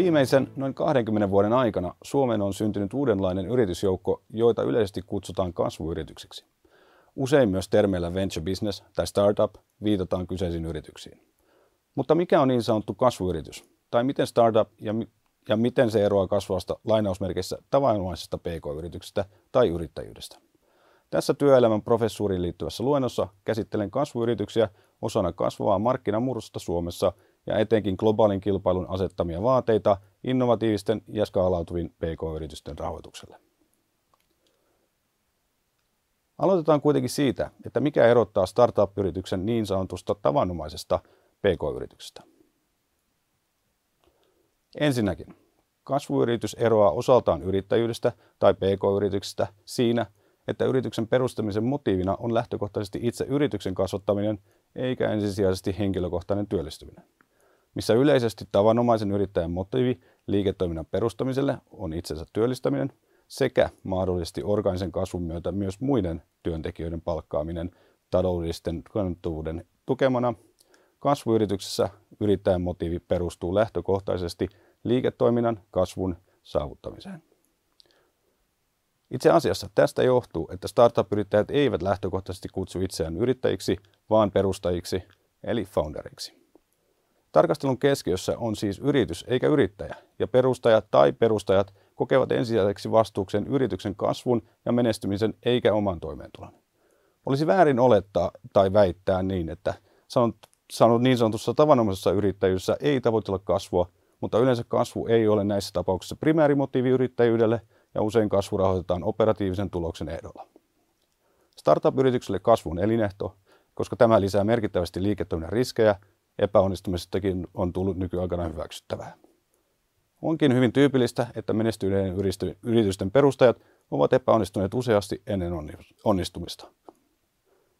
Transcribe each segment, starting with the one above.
Viimeisen noin 20 vuoden aikana Suomeen on syntynyt uudenlainen yritysjoukko, joita yleisesti kutsutaan kasvuyrityksiksi. Usein myös termeillä venture business tai startup viitataan kyseisiin yrityksiin. Mutta mikä on niin sanottu kasvuyritys? Tai miten startup ja, ja miten se eroaa kasvavasta lainausmerkeissä tavanomaisesta pk-yrityksestä tai yrittäjyydestä? Tässä työelämän professuuriin liittyvässä luennossa käsittelen kasvuyrityksiä osana kasvavaa markkinamurrosta Suomessa ja etenkin globaalin kilpailun asettamia vaateita innovatiivisten ja skaalautuvin pk-yritysten rahoitukselle. Aloitetaan kuitenkin siitä, että mikä erottaa startup-yrityksen niin sanotusta tavanomaisesta pk-yrityksestä. Ensinnäkin, kasvuyritys eroaa osaltaan yrittäjyydestä tai pk-yrityksestä siinä, että yrityksen perustamisen motiivina on lähtökohtaisesti itse yrityksen kasvattaminen eikä ensisijaisesti henkilökohtainen työllistyminen. Missä yleisesti tavanomaisen yrittäjän motiivi liiketoiminnan perustamiselle on itsensä työllistäminen sekä mahdollisesti orgaanisen kasvun myötä myös muiden työntekijöiden palkkaaminen taloudellisten kannattavuuden tukemana. Kasvuyrityksessä yrittäjän motiivi perustuu lähtökohtaisesti liiketoiminnan kasvun saavuttamiseen. Itse asiassa tästä johtuu, että startup-yrittäjät eivät lähtökohtaisesti kutsu itseään yrittäjiksi, vaan perustajiksi, eli founderiksi. Tarkastelun keskiössä on siis yritys eikä yrittäjä, ja perustajat tai perustajat kokevat ensisijaiseksi vastuuksen yrityksen kasvun ja menestymisen eikä oman toimeentulon. Olisi väärin olettaa tai väittää niin, että sanot niin sanotussa tavanomaisessa yrittäjyydessä ei tavoitella kasvua, mutta yleensä kasvu ei ole näissä tapauksissa primäärimotiivi yrittäjyydelle – ja usein kasvu rahoitetaan operatiivisen tuloksen ehdolla. Startup-yritykselle kasvu on elinehto, koska tämä lisää merkittävästi liiketoiminnan riskejä, epäonnistumisestakin on tullut nykyaikana hyväksyttävää. Onkin hyvin tyypillistä, että menestyneiden yritysten perustajat ovat epäonnistuneet useasti ennen onnistumista.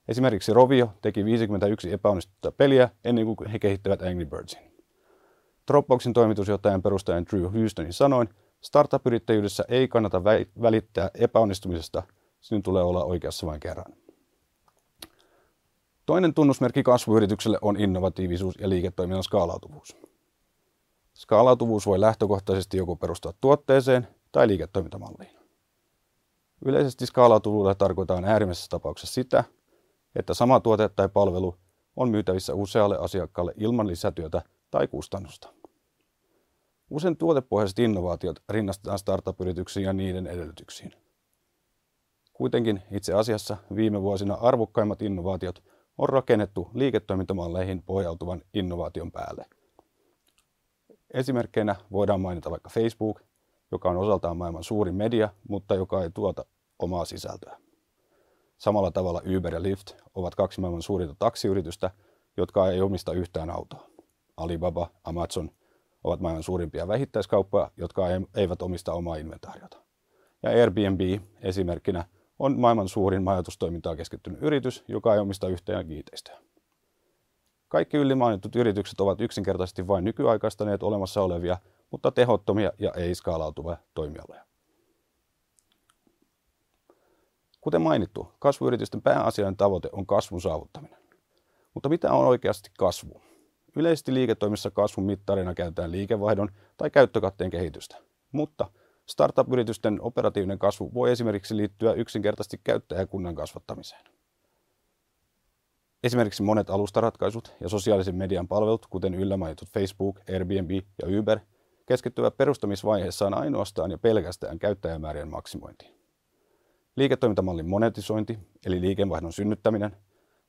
Esimerkiksi Rovio teki 51 epäonnistunutta peliä ennen kuin he kehittävät Angry Birdsin. Dropboxin toimitusjohtajan perustajan Drew Houstonin sanoin, Startup-yrittäjyydessä ei kannata välittää epäonnistumisesta, sinun tulee olla oikeassa vain kerran. Toinen tunnusmerkki kasvuyritykselle on innovatiivisuus ja liiketoiminnan skaalautuvuus. Skaalautuvuus voi lähtökohtaisesti joko perustua tuotteeseen tai liiketoimintamalliin. Yleisesti skaalautuvuudella tarkoitetaan äärimmäisessä tapauksessa sitä, että sama tuote tai palvelu on myytävissä usealle asiakkaalle ilman lisätyötä tai kustannusta. Usein tuotepohjaiset innovaatiot rinnastetaan startup-yrityksiin ja niiden edellytyksiin. Kuitenkin itse asiassa viime vuosina arvokkaimmat innovaatiot on rakennettu liiketoimintamalleihin pohjautuvan innovaation päälle. Esimerkkeinä voidaan mainita vaikka Facebook, joka on osaltaan maailman suurin media, mutta joka ei tuota omaa sisältöä. Samalla tavalla Uber ja Lyft ovat kaksi maailman suurinta taksiyritystä, jotka ei omista yhtään autoa. Alibaba, Amazon ovat maailman suurimpia vähittäiskauppoja, jotka eivät omista omaa inventaariota. Ja Airbnb esimerkkinä on maailman suurin majoitustoimintaa keskittynyt yritys, joka ei omista yhtään kiinteistöä. Kaikki ylimainitut yritykset ovat yksinkertaisesti vain nykyaikaistaneet olemassa olevia, mutta tehottomia ja ei skaalautuvia toimialoja. Kuten mainittu, kasvuyritysten pääasiallinen tavoite on kasvun saavuttaminen. Mutta mitä on oikeasti kasvu? Yleisesti liiketoimissa kasvun mittarina käytetään liikevaihdon tai käyttökatteen kehitystä, mutta startup-yritysten operatiivinen kasvu voi esimerkiksi liittyä yksinkertaisesti käyttäjäkunnan kasvattamiseen. Esimerkiksi monet alustaratkaisut ja sosiaalisen median palvelut, kuten yllä mainitut Facebook, Airbnb ja Uber, keskittyvät perustamisvaiheessaan ainoastaan ja pelkästään käyttäjämäärien maksimointiin. Liiketoimintamallin monetisointi, eli liikevaihdon synnyttäminen,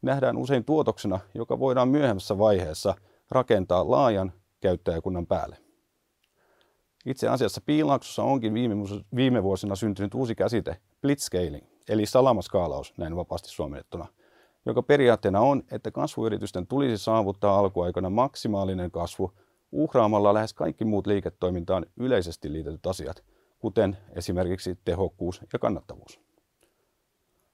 nähdään usein tuotoksena, joka voidaan myöhemmässä vaiheessa – rakentaa laajan käyttäjäkunnan päälle. Itse asiassa piilaaksossa onkin viime, vuosina syntynyt uusi käsite blitzscaling, eli salamaskaalaus näin vapaasti suomennettuna, joka periaatteena on, että kasvuyritysten tulisi saavuttaa alkuaikana maksimaalinen kasvu uhraamalla lähes kaikki muut liiketoimintaan yleisesti liitetyt asiat, kuten esimerkiksi tehokkuus ja kannattavuus.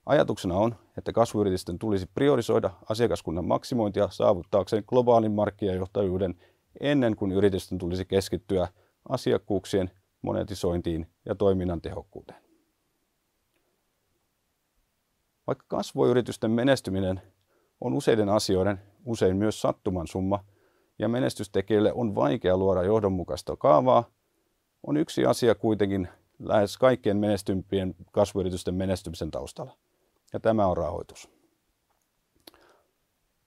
Ajatuksena on, että kasvuyritysten tulisi priorisoida asiakaskunnan maksimointia saavuttaakseen globaalin markkinajohtajuuden ennen kuin yritysten tulisi keskittyä asiakkuuksien monetisointiin ja toiminnan tehokkuuteen. Vaikka kasvuyritysten menestyminen on useiden asioiden, usein myös sattuman summa, ja menestystekijöille on vaikea luoda johdonmukaista kaavaa, on yksi asia kuitenkin lähes kaikkien menestympien kasvuyritysten menestymisen taustalla. Ja tämä on rahoitus.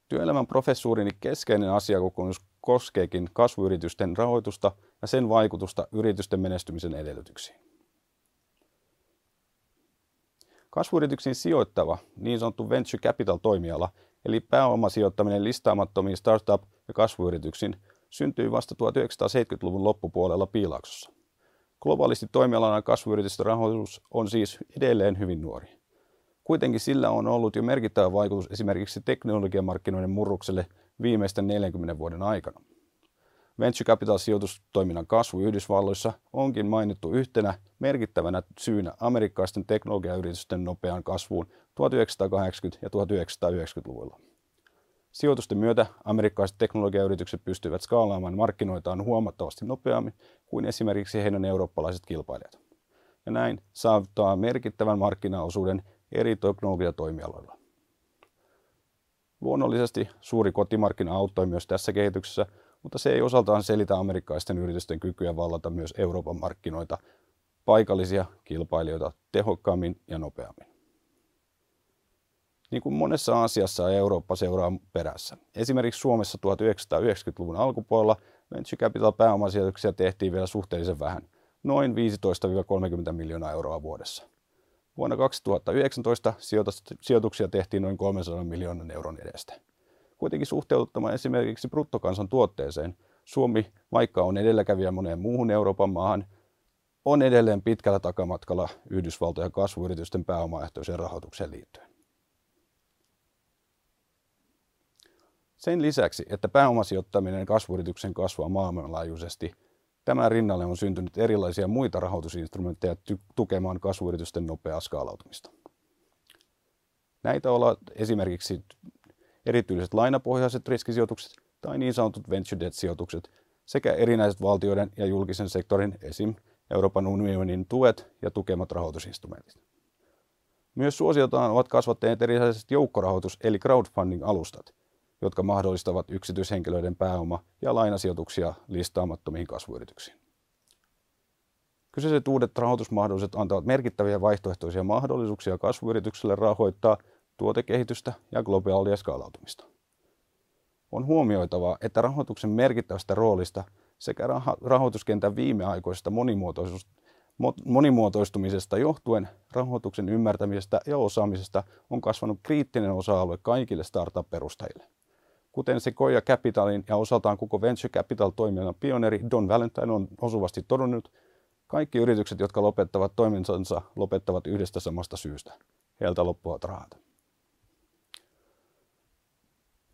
Työelämän professuurini keskeinen asiakokonaisuus koskeekin kasvuyritysten rahoitusta ja sen vaikutusta yritysten menestymisen edellytyksiin. Kasvuyrityksiin sijoittava niin sanottu venture capital-toimiala, eli pääomasijoittaminen listaamattomiin startup- ja kasvuyrityksiin, syntyi vasta 1970-luvun loppupuolella Piilaksossa. Globaalisti toimialana kasvuyritysten rahoitus on siis edelleen hyvin nuori. Kuitenkin sillä on ollut jo merkittävä vaikutus esimerkiksi teknologiamarkkinoiden murrukselle viimeisten 40 vuoden aikana. Venture Capital-sijoitustoiminnan kasvu Yhdysvalloissa onkin mainittu yhtenä merkittävänä syynä amerikkalaisten teknologiayritysten nopeaan kasvuun 1980- ja 1990-luvulla. Sijoitusten myötä amerikkalaiset teknologiayritykset pystyvät skaalaamaan markkinoitaan huomattavasti nopeammin kuin esimerkiksi heidän eurooppalaiset kilpailijat. Ja näin saavuttaa merkittävän markkinaosuuden eri teknologiatoimialoilla. Luonnollisesti suuri kotimarkkina auttoi myös tässä kehityksessä, mutta se ei osaltaan selitä amerikkalaisten yritysten kykyä vallata myös Euroopan markkinoita, paikallisia kilpailijoita tehokkaammin ja nopeammin. Niin kuin monessa asiassa Eurooppa seuraa perässä. Esimerkiksi Suomessa 1990-luvun alkupuolella venture capital pääomasijoituksia tehtiin vielä suhteellisen vähän, noin 15-30 miljoonaa euroa vuodessa. Vuonna 2019 sijoituksia tehtiin noin 300 miljoonan euron edestä. Kuitenkin suhteuttamaan esimerkiksi bruttokansantuotteeseen Suomi, vaikka on edelläkävijä moneen muuhun Euroopan maahan, on edelleen pitkällä takamatkalla Yhdysvaltojen kasvuyritysten pääomaehtoiseen rahoitukseen liittyen. Sen lisäksi, että pääomasijoittaminen kasvuyrityksen kasvaa maailmanlaajuisesti, tämän rinnalle on syntynyt erilaisia muita rahoitusinstrumentteja tukemaan kasvuyritysten nopeaa skaalautumista. Näitä ovat esimerkiksi erityiset lainapohjaiset riskisijoitukset tai niin sanotut venture debt-sijoitukset sekä erinäiset valtioiden ja julkisen sektorin esim. Euroopan unionin tuet ja tukemat rahoitusinstrumentit. Myös suosiotaan ovat kasvattaneet erilaiset joukkorahoitus- eli crowdfunding-alustat, jotka mahdollistavat yksityishenkilöiden pääoma- ja lainasijoituksia listaamattomiin kasvuyrityksiin. Kyseiset uudet rahoitusmahdollisuudet antavat merkittäviä vaihtoehtoisia mahdollisuuksia kasvuyrityksille rahoittaa tuotekehitystä ja globaalia skaalautumista. On huomioitava, että rahoituksen merkittävästä roolista sekä rahoituskentän viimeaikoisesta monimuotoistumisesta johtuen rahoituksen ymmärtämisestä ja osaamisesta on kasvanut kriittinen osa-alue kaikille startup-perustajille. Kuten Sequoia Capitalin ja osaltaan koko Venture Capital-toiminnan pioneeri Don Valentine on osuvasti todennut, kaikki yritykset, jotka lopettavat toimintansa, lopettavat yhdestä samasta syystä. Heiltä loppuvat rahat.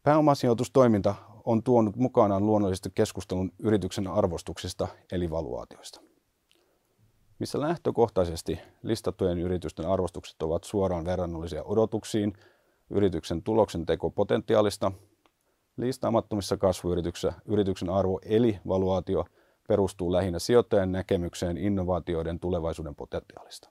Pääomasijoitustoiminta on tuonut mukanaan luonnollisesti keskustelun yrityksen arvostuksista eli valuaatioista. Missä lähtökohtaisesti listattujen yritysten arvostukset ovat suoraan verrannollisia odotuksiin yrityksen tuloksen tekopotentiaalista, listaamattomissa kasvuyrityksissä yrityksen arvo eli valuaatio perustuu lähinnä sijoittajan näkemykseen innovaatioiden tulevaisuuden potentiaalista.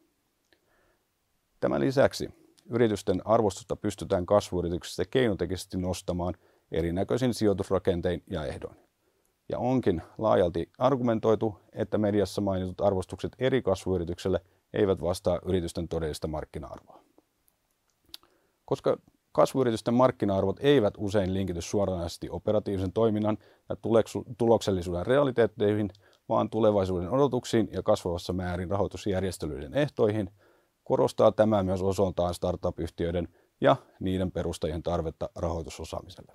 Tämän lisäksi Yritysten arvostusta pystytään kasvuyrityksissä keinotekisesti nostamaan erinäköisin sijoitusrakentein ja ehdoin. Ja onkin laajalti argumentoitu, että mediassa mainitut arvostukset eri kasvuyritykselle eivät vastaa yritysten todellista markkina-arvoa. Koska kasvuyritysten markkina-arvot eivät usein linkity suoranaisesti operatiivisen toiminnan ja tuloksellisuuden realiteetteihin, vaan tulevaisuuden odotuksiin ja kasvavassa määrin rahoitusjärjestelyiden ehtoihin – korostaa tämä myös osaltaan startup-yhtiöiden ja niiden perustajien tarvetta rahoitusosaamiselle.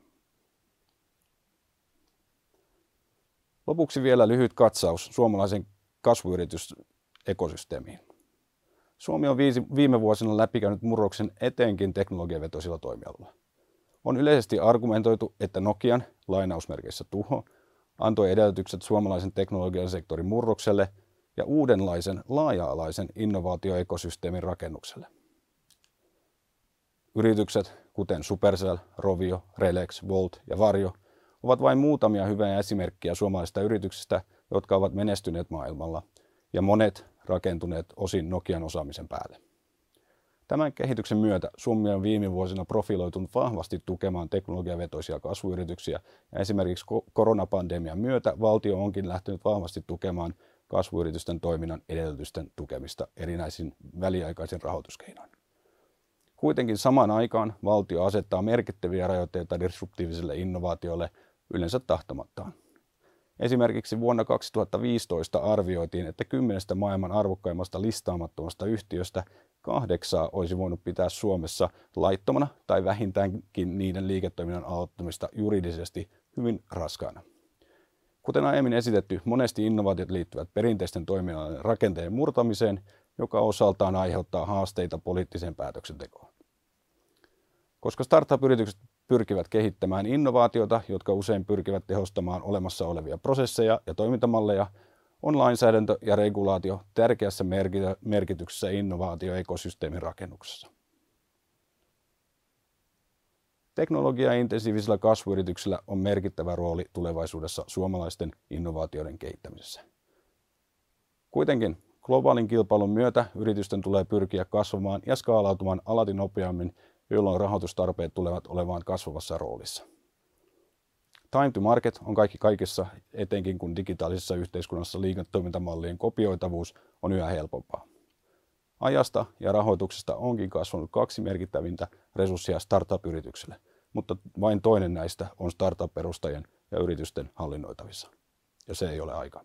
Lopuksi vielä lyhyt katsaus suomalaisen kasvuyritysekosysteemiin. Suomi on viime vuosina läpikäynyt murroksen etenkin teknologiavetoisilla toimialoilla. On yleisesti argumentoitu, että Nokian lainausmerkeissä tuho antoi edellytykset suomalaisen teknologian sektorin murrokselle – ja uudenlaisen laaja-alaisen innovaatioekosysteemin rakennukselle. Yritykset, kuten Supercell, Rovio, Relex, Volt ja Varjo, ovat vain muutamia hyviä esimerkkejä suomalaisista yrityksistä, jotka ovat menestyneet maailmalla, ja monet rakentuneet osin Nokian osaamisen päälle. Tämän kehityksen myötä Suomi on viime vuosina profiloitunut vahvasti tukemaan teknologiavetoisia kasvuyrityksiä ja esimerkiksi koronapandemian myötä valtio onkin lähtenyt vahvasti tukemaan kasvuyritysten toiminnan edellytysten tukemista erinäisin väliaikaisin rahoituskeinoin. Kuitenkin samaan aikaan valtio asettaa merkittäviä rajoitteita disruptiivisille innovaatioille yleensä tahtomattaan. Esimerkiksi vuonna 2015 arvioitiin, että kymmenestä maailman arvokkaimmasta listaamattomasta yhtiöstä kahdeksaa olisi voinut pitää Suomessa laittomana tai vähintäänkin niiden liiketoiminnan aloittamista juridisesti hyvin raskaana. Kuten aiemmin esitetty, monesti innovaatiot liittyvät perinteisten toiminnan rakenteen murtamiseen, joka osaltaan aiheuttaa haasteita poliittiseen päätöksentekoon. Koska startup-yritykset pyrkivät kehittämään innovaatiota, jotka usein pyrkivät tehostamaan olemassa olevia prosesseja ja toimintamalleja, on lainsäädäntö ja regulaatio tärkeässä merkityksessä innovaatioekosysteemin rakennuksessa. Teknologia-intensiivisillä kasvuyrityksillä on merkittävä rooli tulevaisuudessa suomalaisten innovaatioiden kehittämisessä. Kuitenkin globaalin kilpailun myötä yritysten tulee pyrkiä kasvamaan ja skaalautumaan alati nopeammin, jolloin rahoitustarpeet tulevat olemaan kasvavassa roolissa. Time to market on kaikki kaikessa, etenkin kun digitaalisessa yhteiskunnassa liiketoimintamallien kopioitavuus on yhä helpompaa. Ajasta ja rahoituksesta onkin kasvanut kaksi merkittävintä resurssia startup-yrityksille, mutta vain toinen näistä on startup-perustajien ja yritysten hallinnoitavissa. Ja se ei ole aika.